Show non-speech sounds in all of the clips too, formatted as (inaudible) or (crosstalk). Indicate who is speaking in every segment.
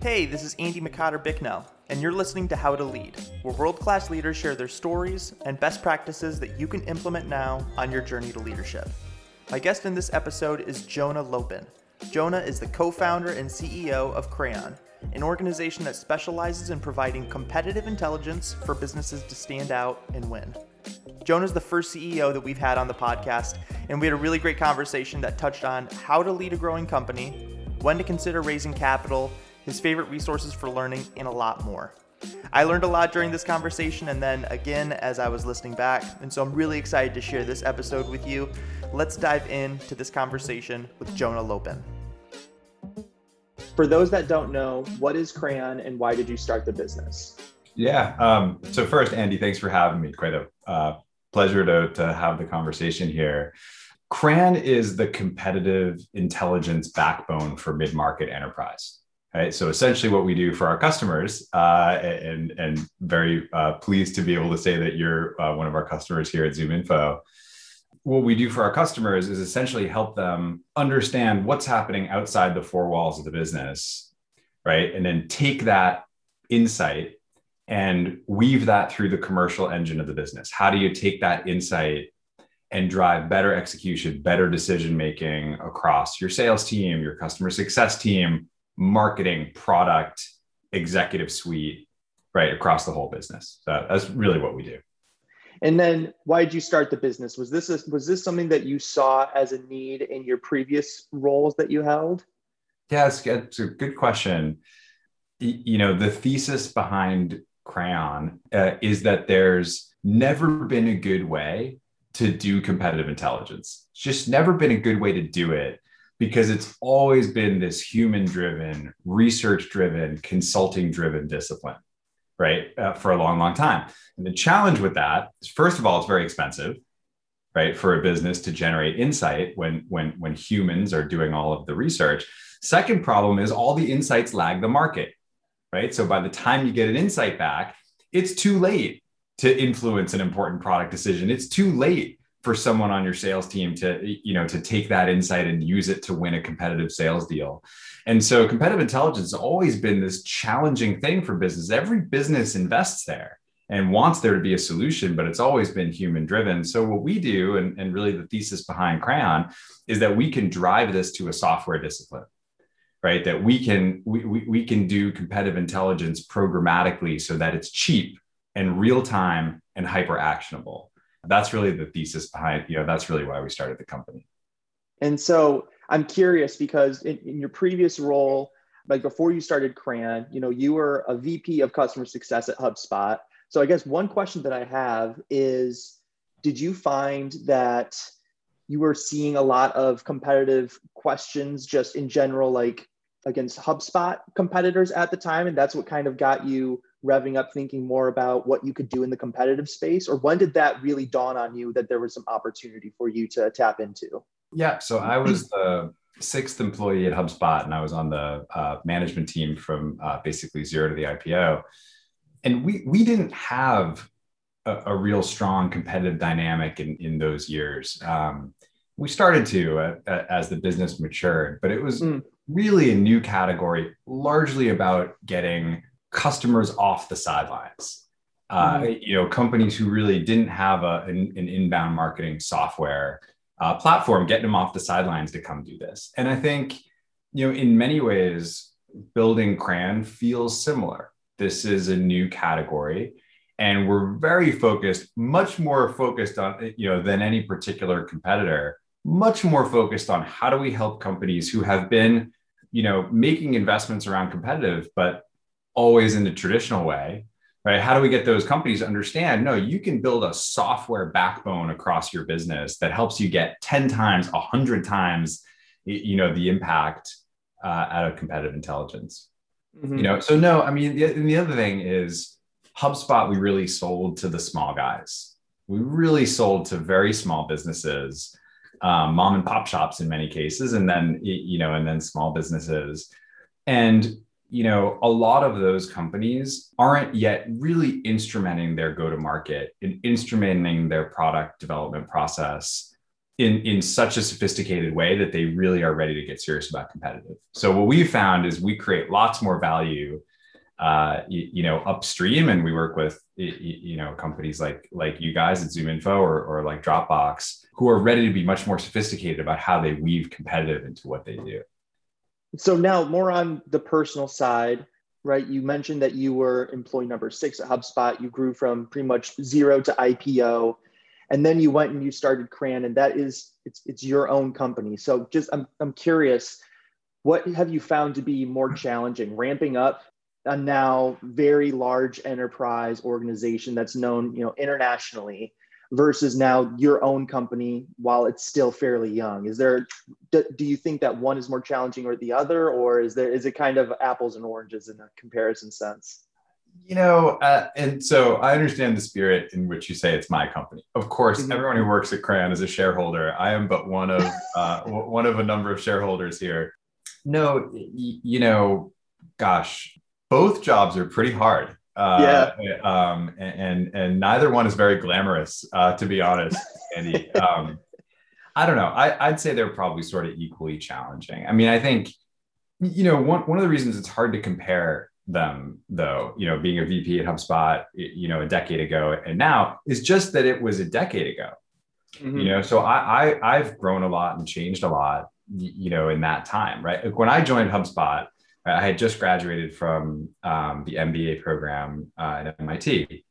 Speaker 1: Hey, this is Andy McCotter Bicknell, and you're listening to How to Lead, where world class leaders share their stories and best practices that you can implement now on your journey to leadership. My guest in this episode is Jonah Lopin. Jonah is the co founder and CEO of Crayon, an organization that specializes in providing competitive intelligence for businesses to stand out and win. Jonah is the first CEO that we've had on the podcast, and we had a really great conversation that touched on how to lead a growing company, when to consider raising capital, his favorite resources for learning, and a lot more. I learned a lot during this conversation and then again as I was listening back, and so I'm really excited to share this episode with you. Let's dive into this conversation with Jonah Lopin. For those that don't know, what is Crayon and why did you start the business?
Speaker 2: Yeah. Um, so first, Andy, thanks for having me. Quite a uh, pleasure to, to have the conversation here. Crayon is the competitive intelligence backbone for mid-market enterprise. Right. So essentially, what we do for our customers, uh, and and very uh, pleased to be able to say that you're uh, one of our customers here at ZoomInfo. What we do for our customers is essentially help them understand what's happening outside the four walls of the business, right, and then take that insight and weave that through the commercial engine of the business. How do you take that insight and drive better execution, better decision making across your sales team, your customer success team? marketing, product, executive suite, right across the whole business. So that's really what we do.
Speaker 1: And then why did you start the business? Was this a, was this something that you saw as a need in your previous roles that you held?
Speaker 2: Yeah, it's, it's a good question. You know, the thesis behind Crayon uh, is that there's never been a good way to do competitive intelligence. It's just never been a good way to do it because it's always been this human driven, research driven, consulting driven discipline, right? Uh, for a long, long time. And the challenge with that is, first of all, it's very expensive, right? For a business to generate insight when, when, when humans are doing all of the research. Second problem is all the insights lag the market, right? So by the time you get an insight back, it's too late to influence an important product decision. It's too late for someone on your sales team to you know to take that insight and use it to win a competitive sales deal and so competitive intelligence has always been this challenging thing for business every business invests there and wants there to be a solution but it's always been human driven so what we do and, and really the thesis behind crayon is that we can drive this to a software discipline right that we can we, we, we can do competitive intelligence programmatically so that it's cheap and real time and hyper actionable. That's really the thesis behind you know that's really why we started the company.
Speaker 1: And so i'm curious because in, in your previous role like before you started crayon you know you were a vp of customer success at hubspot. So i guess one question that i have is did you find that you were seeing a lot of competitive questions just in general like against hubspot competitors at the time and that's what kind of got you revving up thinking more about what you could do in the competitive space? Or when did that really dawn on you that there was some opportunity for you to tap into?
Speaker 2: Yeah so i was the sixth employee at hubspot and i was on the uh, management team from uh, basically zero to the ipo and we we didn't have a, a real strong competitive dynamic in in those years. Um, we started to uh, as the business matured but it was mm. Really a new category largely about getting customers off the sidelines. Uh, mm-hmm. You know, companies who really didn't have a, an, an inbound marketing software uh, platform, getting them off the sidelines to come do this. And I think, you know, in many ways, building Crayon feels similar. This is a new category, and we're very focused, much more focused on, you know, than any particular competitor. Much more focused on how do we help companies who have been, you know, making investments around competitive, but always in the traditional way right? How do we get those companies to understand no you can build a software backbone across your business that helps you get 10 times 100 times you know the impact uh, out of competitive intelligence. Mm-hmm. you know so no i mean the, the other thing is hubspot we really sold to the small guys. We really sold to very small businesses um, mom and pop shops in many cases and then you know and then small businesses and you know, a lot of those companies aren't yet really instrumenting their go to market and instrumenting their product development process in in such a sophisticated way that they really are ready to get serious about competitive. So what we found is we create lots more value, uh, you, you, know, upstream, and we work with you know companies like like you guys at ZoomInfo or or like Dropbox who are ready to be much more sophisticated about how they weave competitive into what they do.
Speaker 1: So now more on the personal side, right? You mentioned that you were employee number six at HubSpot. You grew from pretty much zero to IPO and then you went and you started Crayon, and that is it's it's your own company. So just I'm I'm curious, what have you found to be more challenging, ramping up a now very large enterprise organization that's known you know internationally versus now your own company while it's still fairly young is there do, do, you think that one is more challenging or the other or is there is it kind of apples and oranges in a comparison sense
Speaker 2: you know, uh, and so I understand the spirit in which you say it's my company. Of course, mm-hmm. everyone who works at Crayon is a shareholder. I am but one of (laughs) uh, one of a number of shareholders here. No, y- you know, gosh, both jobs are pretty hard. Uh, yeah. Um, and and neither one is very glamorous, uh, to be honest, Andy. (laughs) Um, I don't know. I, I'd say they're probably sort of equally challenging. I mean, I think, you know, one one of the reasons it's hard to compare them though you know being a vp at hubspot you know a decade ago and now is just that it was a decade ago mm-hmm. you know so I, I i've grown a lot and changed a lot you know in that time right like when i joined hubspot i had just graduated from um, the mba program uh, at mit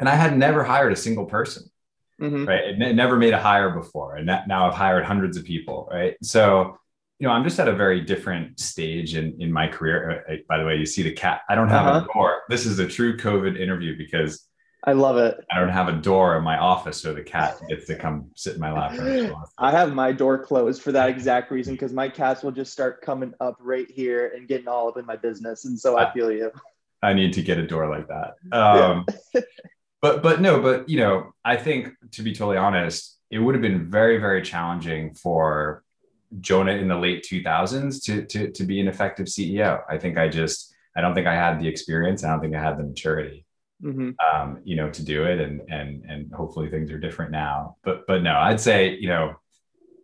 Speaker 2: and i had never hired a single person mm-hmm. right it never made a hire before and that, now i've hired hundreds of people right so you know, I'm just at a very different stage in, in my career. Uh, by the way, you see the cat. I don't have uh-huh. a door. This is a true COVID interview because
Speaker 1: I love it.
Speaker 2: I don't have a door in my office, so the cat gets to come sit in my lap. (gasps)
Speaker 1: I have my door closed for that exact reason because my cats will just start coming up right here and getting all up in my business, and so I, I feel you.
Speaker 2: I need to get a door like that. (laughs) Um, but but no, but you know, I think to be totally honest, it would have been very very challenging for Jonah in the late 2000s to, to, to be an effective CEO. I think I just, I don't think I had the experience. I don't think I had the maturity, mm-hmm. um, you know, to do it. And, and, and hopefully things are different now, but, but no, I'd say, you know,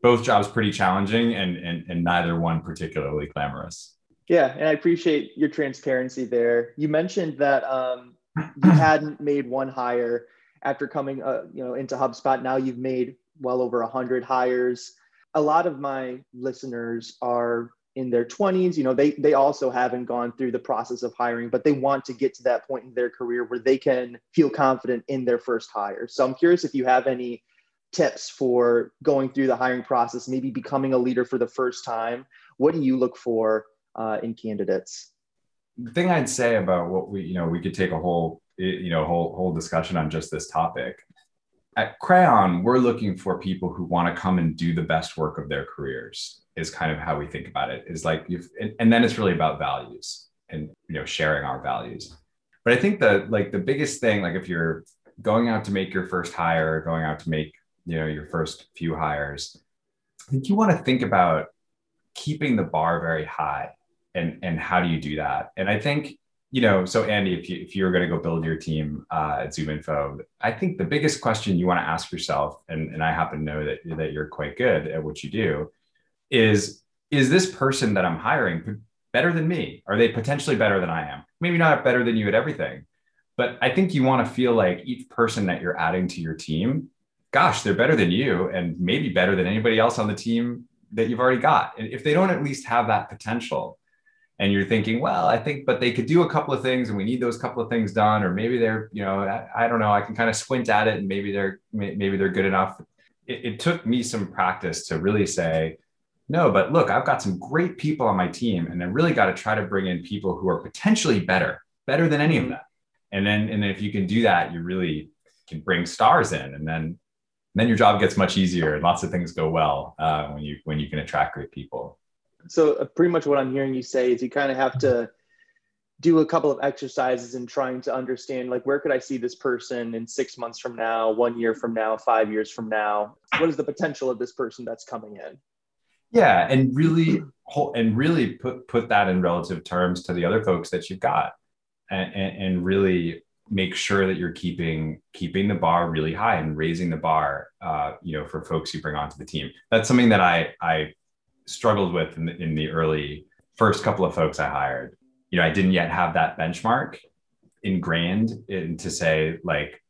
Speaker 2: both jobs pretty challenging and, and, and neither one particularly glamorous.
Speaker 1: Yeah. And I appreciate your transparency there. You mentioned that um, you (clears throat) hadn't made one hire after coming, uh, you know, into HubSpot. Now you've made well over a hundred hires a lot of my listeners are in their 20s you know they they also haven't gone through the process of hiring but they want to get to that point in their career where they can feel confident in their first hire. So i'm curious if you have any tips for going through the hiring process maybe becoming a leader for the first time. What do you look for uh, in candidates?
Speaker 2: The thing i'd say about what we you know we could take a whole you know whole whole discussion on just this topic at Crayon, we're looking for people who want to come and do the best work of their careers. Is kind of how we think about it. Is like, and, and then it's really about values and you know sharing our values. But I think that like the biggest thing, like if you're going out to make your first hire, going out to make you know your first few hires, I think you want to think about keeping the bar very high and and how do you do that? And I think you know, so Andy, if you if you're going to go build your team uh, at ZoomInfo, I think the biggest question you want to ask yourself, and, and I happen to know that that you're quite good at what you do, is is this person that I'm hiring better than me? Are they potentially better than I am? Maybe not better than you at everything, but I think you want to feel like each person that you're adding to your team, gosh, they're better than you, and maybe better than anybody else on the team that you've already got. And if they don't at least have that potential, and you're thinking, well, I think, but they could do a couple of things, and we need those couple of things done, or maybe they're, you know, I, I don't know, I can kind of squint at it, and maybe they're maybe they're good enough. It, it took me some practice to really say, no, but look, I've got some great people on my team, and I really got to try to bring in people who are potentially better, better than any of mm-hmm. them. And then, and if you can do that, you really can bring stars in, and then then your job gets much easier, and lots of things go well uh, when you when you can attract great people
Speaker 1: so uh, pretty much what I'm hearing you say is you kind of have to do a couple of exercises in trying to understand like where could I see this person in six months from now, one year from now, five years from now? What is the potential of this person that's coming in?
Speaker 2: Yeah, and really and really put put that in relative terms to the other folks that you've got, and, and, and really make sure that you're keeping keeping the bar really high and raising the bar uh, you know for folks you bring onto the team that's something that i i struggled with in the, in the early first couple of folks i hired. You know i didn't yet have that benchmark ingrained in to say like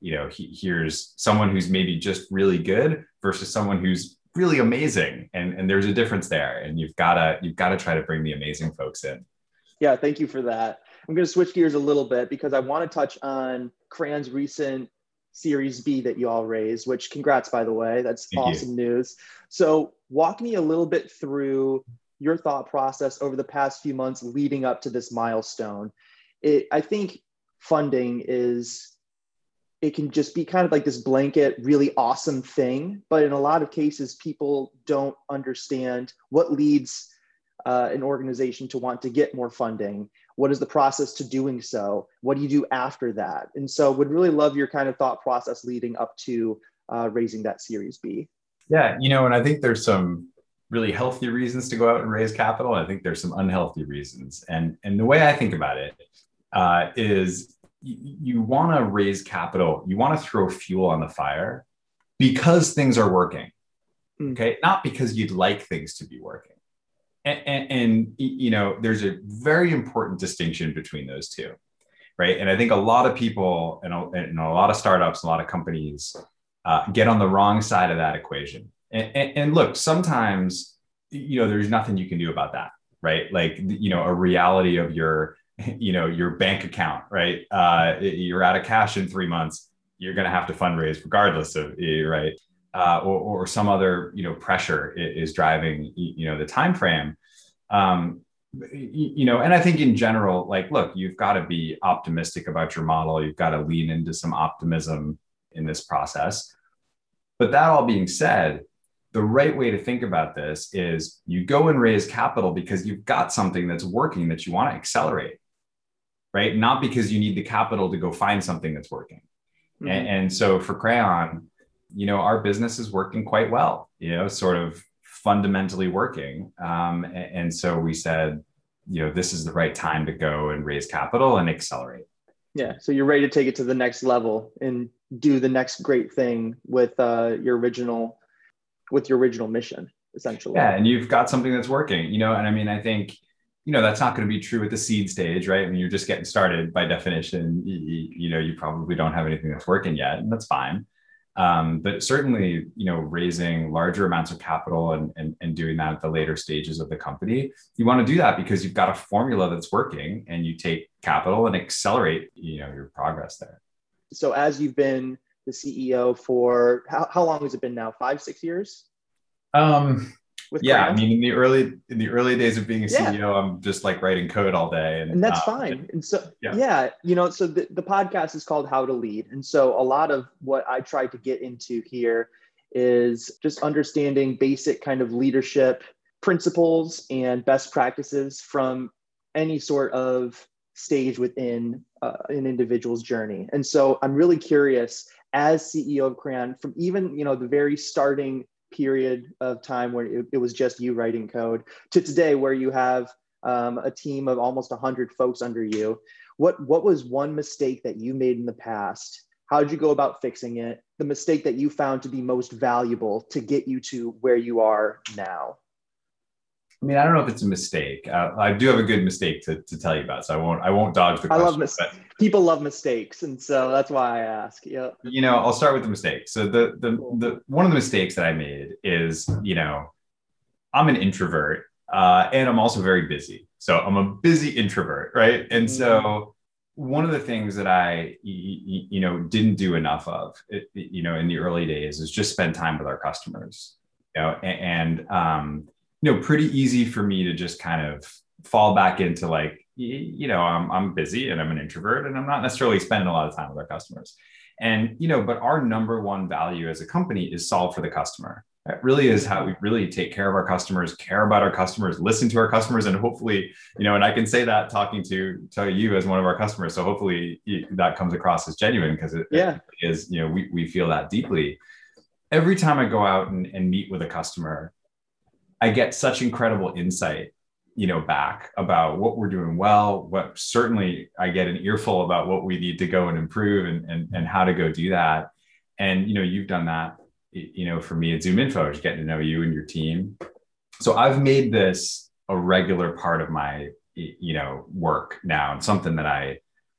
Speaker 2: you know he, here's someone who's maybe just really good versus someone who's really amazing. And and there's a difference there. And you've got to you've got to try to bring the amazing folks in.
Speaker 1: Yeah thank you for that. I'm going to switch gears a little bit because i want to touch on crayon's recent series b that you all raised which congrats by the way. That's thank awesome you. news. So walk me a little bit through your thought process over the past few months leading up to this milestone it, i think funding is it can just be kind of like this blanket, really awesome thing. But in a lot of cases, people don't understand what leads uh, an organization to want to get more funding. What is the process to doing so? What do you do after that? And so, would really love your kind of thought process leading up to uh, raising that Series B.
Speaker 2: Yeah, you know, and I think there's some really healthy reasons to go out and raise capital. I think there's some unhealthy reasons, and and the way I think about it uh, is you, you want to raise capital, you want to throw fuel on the fire because things are working. Mm. Okay. Not because you'd like things to be working. And, and, and, you know, there's a very important distinction between those two. Right. And I think a lot of people and a, and a lot of startups, a lot of companies uh, get on the wrong side of that equation. And, and, and look, sometimes, you know, there's nothing you can do about that. Right. Like, you know, a reality of your (laughs) you know your bank account right uh, you're out of cash in three months you're going to have to fundraise regardless of eh, right uh, or, or some other you know pressure is driving you know the time frame um, you know and i think in general like look you've got to be optimistic about your model you've got to lean into some optimism in this process but that all being said the right way to think about this is you go and raise capital because you've got something that's working that you want to accelerate right? Not because you need the capital to go find something that's working. Mm-hmm. And, and, so for Crayon, you know, our business is working quite well, you know, sort of fundamentally working. Um, and, and so we said, you know, this is the right time to go and raise capital and accelerate.
Speaker 1: Yeah. So you're ready to take it to the next level and do the next great thing with uh, your original, with your original mission, essentially.
Speaker 2: Yeah. And you've got something that's working, you know, and I mean, I think, you know that's not going to be true at the seed stage right I mean, you're just getting started by definition you, you, know you probably don't have anything that's working yet and that's fine um, but certainly you know raising larger amounts of capital and, and, and doing that at the later stages of the company you want to do that because you've got a formula that's working and you take capital and accelerate you know your progress there
Speaker 1: so as you've been the ceo for how, how long has it been now five six years
Speaker 2: um with yeah i mean in the early in the early days of being a ceo yeah. i'm just like writing code all day
Speaker 1: and, and that's uh, fine and so yeah. yeah. you know so the, the podcast is called how to lead and so a lot of what i try to get into here is just understanding basic kind of leadership principles and best practices from any sort of stage within uh, an individual's journey. And so i'm really curious as ceo of crayon from even you know the very starting period of time where it, it was just you writing code to today where you have um, a team of almost 100 folks under you what what was one mistake that you made in the past? How did you go about fixing it? The mistake that you found to be most valuable to get you to where you are now
Speaker 2: I mean, I don't know if it's a mistake. Uh, I do have a good mistake to, to tell you about, so I won't I won't dodge the question. I love
Speaker 1: mistakes. People love mistakes, and so that's why I ask. Yeah.
Speaker 2: You know, I'll start with the mistake. So the the the one of the mistakes that I made is, you know, I'm an introvert, uh, and I'm also very busy. So I'm a busy introvert, right? And mm-hmm. so one of the things that I, you know, didn't do enough of, you know, in the early days is just spend time with our customers. You know, and, and um, you know, pretty easy for me to just kind of fall back into like, you know, I'm, I'm busy and I'm an introvert and I'm not necessarily spending a lot of time with our customers. And, you know, but our number one value as a company is solve for the customer. That really is how we really take care of our customers, care about our customers, listen to our customers, and hopefully, you know, and I can say that talking to to you as one of our customers. So hopefully that comes across as genuine because it, yeah. it is, you know, we, we feel that deeply. Every time I go out and, and meet with a customer, I get such incredible insight you know back about what we're doing well what certainly i get an earful about what we need to go and improve and and, and how to go do that. And you know you've done that you know for me at ZoomInfo is getting to know you and your team. So i've made this a regular part of my you know work now and something that i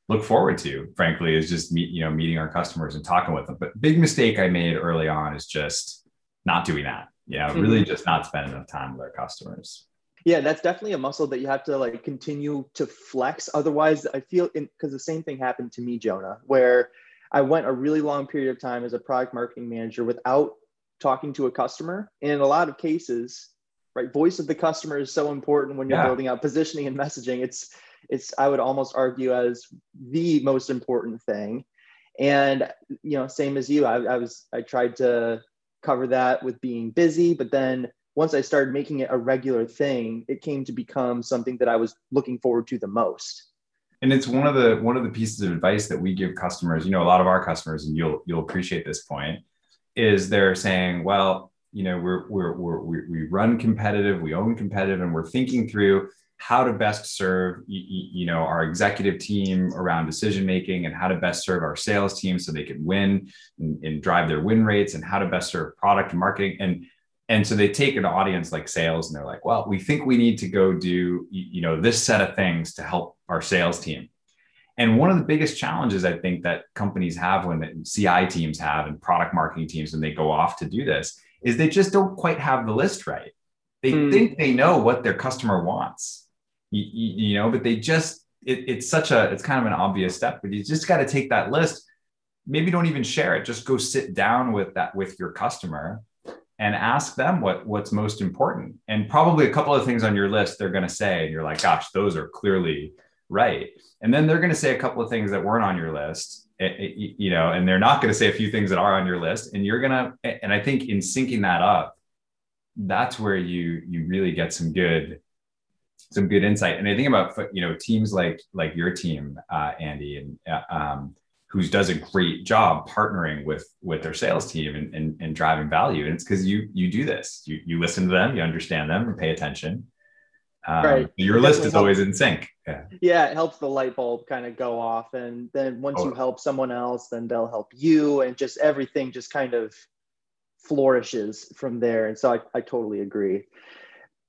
Speaker 2: look forward to frankly is just meet you know meeting our customers and talking with them. But big mistake i made early on is just not doing that you know mm-hmm. really just not spending enough time with our customers.
Speaker 1: Yeah that's definitely a muscle that you have to like continue to flex. Otherwise i feel because the same thing happened to me jonah where i went a really long period of time as a product marketing manager without talking to a customer. And in a lot of cases right voice of the customer is so important when you're yeah. building out positioning and messaging. It's it's i would almost argue as the most important thing. And you know same as you I, I was i tried to cover that with being busy but then once I started making it a regular thing, it came to become something that I was looking forward to the most.
Speaker 2: And it's one of the one of the pieces of advice that we give customers. You know, a lot of our customers, and you'll you'll appreciate this point, is they're saying, well, you know, we're we're, we're we run competitive, we own competitive, and we're thinking through how to best serve you know our executive team around decision making and how to best serve our sales team so they can win and, and drive their win rates and how to best serve product and marketing. And and so they take an audience like sales and they're like well we think we need to go do you know this set of things to help our sales team. And one of the biggest challenges i think that companies have when the ci teams have and product marketing teams when they go off to do this is they just don't quite have the list right. They mm. think they know what their customer wants you, you know but they just it, it's such a it's kind of an obvious step but you just got to take that list. Maybe don't even share it just go sit down with that with your customer and ask them what what's most important. And probably a couple of things on your list they're going to say and you're like gosh those are clearly right. And then they're going to say a couple of things that weren't on your list eh, eh, you know and they're not going to say a few things that are on your list and you're going to and i think in syncing that up that's where you you really get some good some good insight and i think about you know teams like like your team uh, andy and uh, um, who does a great job partnering with with their sales team and, and, and driving value. And it's because you you do this. You you listen to them, you understand them, and pay attention. Um, right. Your list is always in sync.
Speaker 1: Yeah. Yeah, it helps the light bulb kind of go off, and then once you help someone else, then they'll help you, and just everything just kind of flourishes from there. And so I, I totally agree.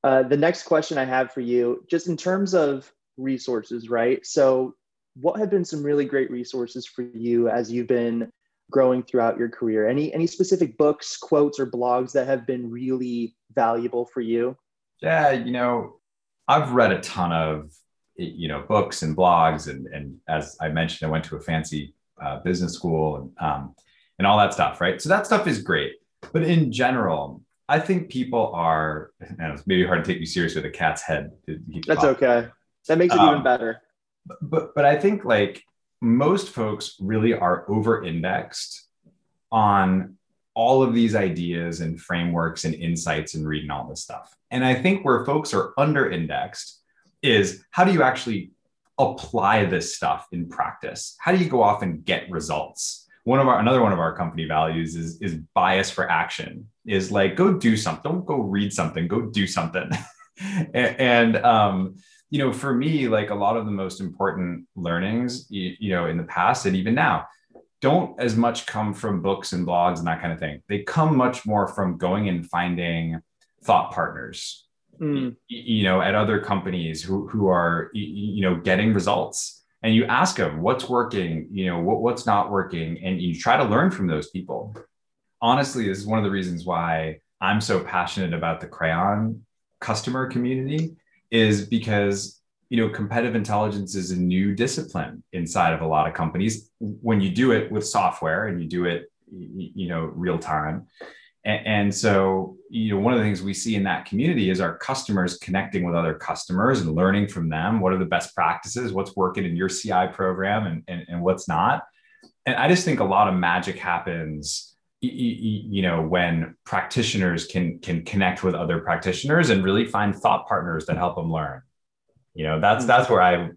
Speaker 1: Uh, the next question I have for you, just in terms of resources, right? So what have been some really great resources for you as you've been growing throughout your career? Any any specific books, quotes, or blogs that have been really valuable for you?
Speaker 2: Yeah, you know, I've read a ton of you know books and blogs, and and as I mentioned, I went to a fancy uh, business school and um, and all that stuff, right? So that stuff is great, but in general, I think people are. And it's maybe hard to take you serious with a cat's head.
Speaker 1: That's talking. okay. That makes it um, even better
Speaker 2: but but I think like most folks really are over indexed on all of these ideas and frameworks and insights and reading all this stuff. And I think where folks are under indexed is how do you actually apply this stuff in practice? How do you go off and get results? One of our another one of our company values is is bias for action. Is like go do something. Don't go read something. Go do something. (laughs) and, and um, you know, for me, like a lot of the most important learnings, you, you know, in the past and even now, don't as much come from books and blogs and that kind of thing. They come much more from going and finding thought partners, mm. you know, at other companies who, who are, you know, getting results. And you ask them what's working, you know, what, what's not working, and you try to learn from those people. Honestly, this is one of the reasons why I'm so passionate about the Crayon customer community is because you know competitive intelligence is a new discipline inside of a lot of companies when you do it with software and you do it you know real time and, and so you know one of the things we see in that community is our customers connecting with other customers and learning from them. What are the best practices? What's working in your ci program and, and, and what's not? And i just think a lot of magic happens you know when practitioners can can connect with other practitioners and really find thought partners that help them learn. You know that's mm-hmm. that's where i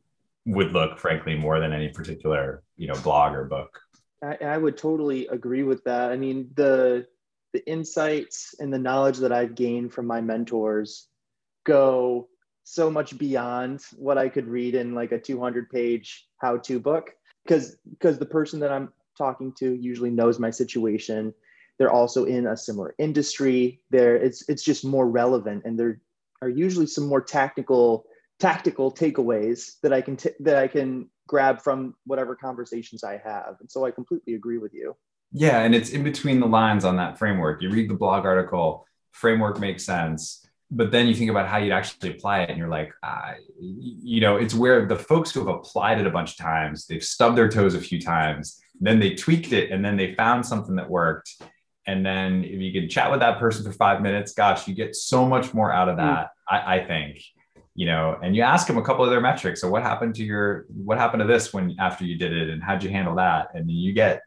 Speaker 2: would look frankly more than any particular you know blog or book.
Speaker 1: I, I would totally agree with that. I mean the the insights and the knowledge that i've gained from my mentors go so much beyond what I could read in like a 200 page how to book because because the person that I'm talking to usually knows my situation. They're also in a similar industry. There, it's it's just more relevant, and there are usually some more tactical tactical takeaways that I can t- that I can grab from whatever conversations I have. And so I completely agree with you.
Speaker 2: Yeah, and it's in between the lines on that framework. You read the blog article, framework makes sense, but then you think about how you'd actually apply it, and you're like, ah, you know, it's where the folks who have applied it a bunch of times, they've stubbed their toes a few times, then they tweaked it, and then they found something that worked. And then if you can chat with that person for five minutes, gosh, you get so much more out of hmm. that, mm. I, I think you know, and you ask them a couple of their metrics. So what happened to your, what happened to this when, after you did it and how'd you handle that? And you get,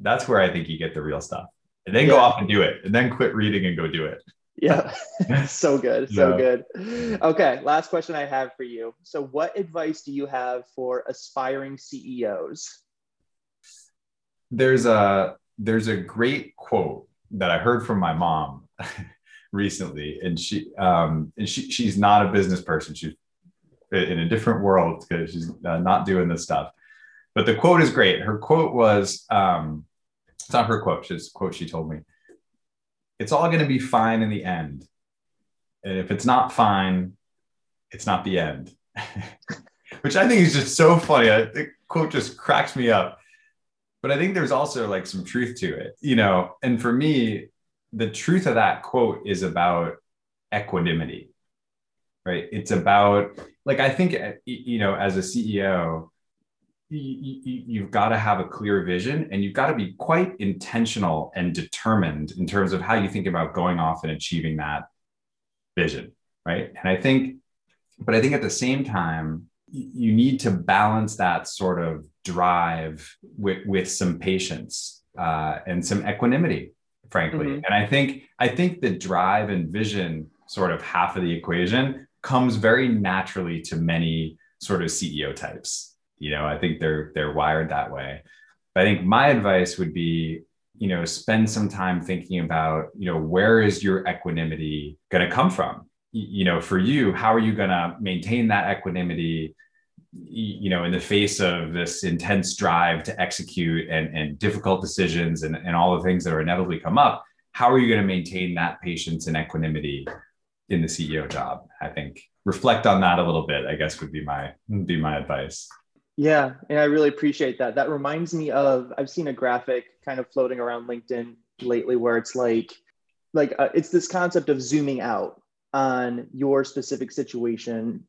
Speaker 2: that's where I think you get the real stuff and then yeah. go off and do it and then quit reading and go do it.
Speaker 1: Yeah. (laughs) (laughs) so good. So yeah. good. Okay. Last question I have for you. So what advice do you have for aspiring CEOs?
Speaker 2: There's a, there's a great quote that I heard from my mom (laughs) recently, and she um, and she she's not a business person. She's in a different world because she's uh, not doing this stuff. But the quote is great. Her quote was, um, it's not her quote. It's quote she told me. It's all going to be fine in the end, and if it's not fine, it's not the end. (laughs) Which I think is just so funny. The quote just cracks me up. But I think there's also like some truth to it, you know. And for me, the truth of that quote is about equanimity right it's about like i think you know as a ceo you, have got to have a clear vision and you've got to be quite intentional and determined in terms of how you think about going off and achieving that vision right and i think but i think at the same time you need to balance that sort of drive with, with some patience uh, and some equanimity frankly. Mm-hmm. And I think I think the drive and vision sort of half of the equation comes very naturally to many sort of CEO types. You know, I think they're they're wired that way. But I think my advice would be, you know, spend some time thinking about, you know, where is your equanimity going to come from? You know, for you, how are you going to maintain that equanimity? you know in the face of this intense drive to execute and, and difficult decisions and, and all the things that are inevitably come up how are you going to maintain that patience and equanimity in the ceo job i think reflect on that a little bit i guess would be my be my advice
Speaker 1: yeah and i really appreciate that. That reminds me of i've seen a graphic kind of floating around linkedin lately where it's like like uh, it's this concept of zooming out on your specific situation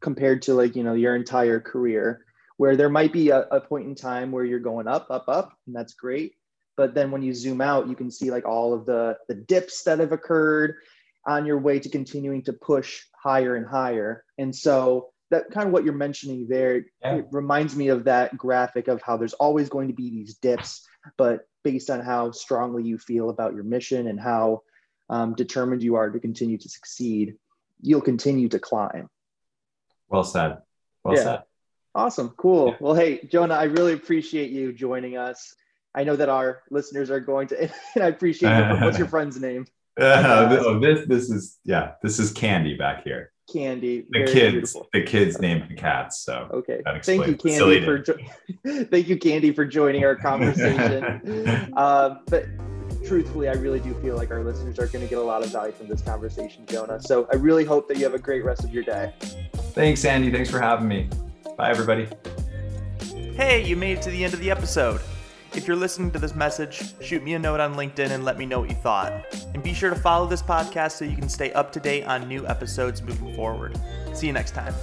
Speaker 1: compared to like you know your entire career where there might be a, a point in time where you're going up up up and that's great. But then when you zoom out you can see like all of the the dips that have occurred on your way to continuing to push higher and higher. And so that kind of what you're mentioning there yeah. it reminds me of that graphic of how there's always going to be these dips but based on how strongly you feel about your mission and how um, determined you are to continue to succeed you'll continue to climb
Speaker 2: well said. Well yeah. said.
Speaker 1: Awesome. Cool. Yeah. Well, hey, Jonah, I really appreciate you joining us. I know that our listeners are going to, (laughs) and I appreciate you. (laughs) What's your friend's name?
Speaker 2: Uh, (laughs) oh, this this is yeah, this is Candy back here.
Speaker 1: Candy.
Speaker 2: The kids, beautiful. the kids named the cats. So
Speaker 1: okay, thank you, Candy, for jo- (laughs) thank you, Candy, for joining our (laughs) conversation. um, (laughs) but truthfully, I really do feel like our listeners are going to get a lot of value from this conversation, Jonah. So I really hope that you have a great rest of your day.
Speaker 2: Thanks, Andy. Thanks for having me. Bye, everybody.
Speaker 1: Hey, you made it to the end of the episode. If you're listening to this message, shoot me a note on LinkedIn and let me know what you thought. And be sure to follow this podcast so you can stay up to date on new episodes moving forward. See you next time.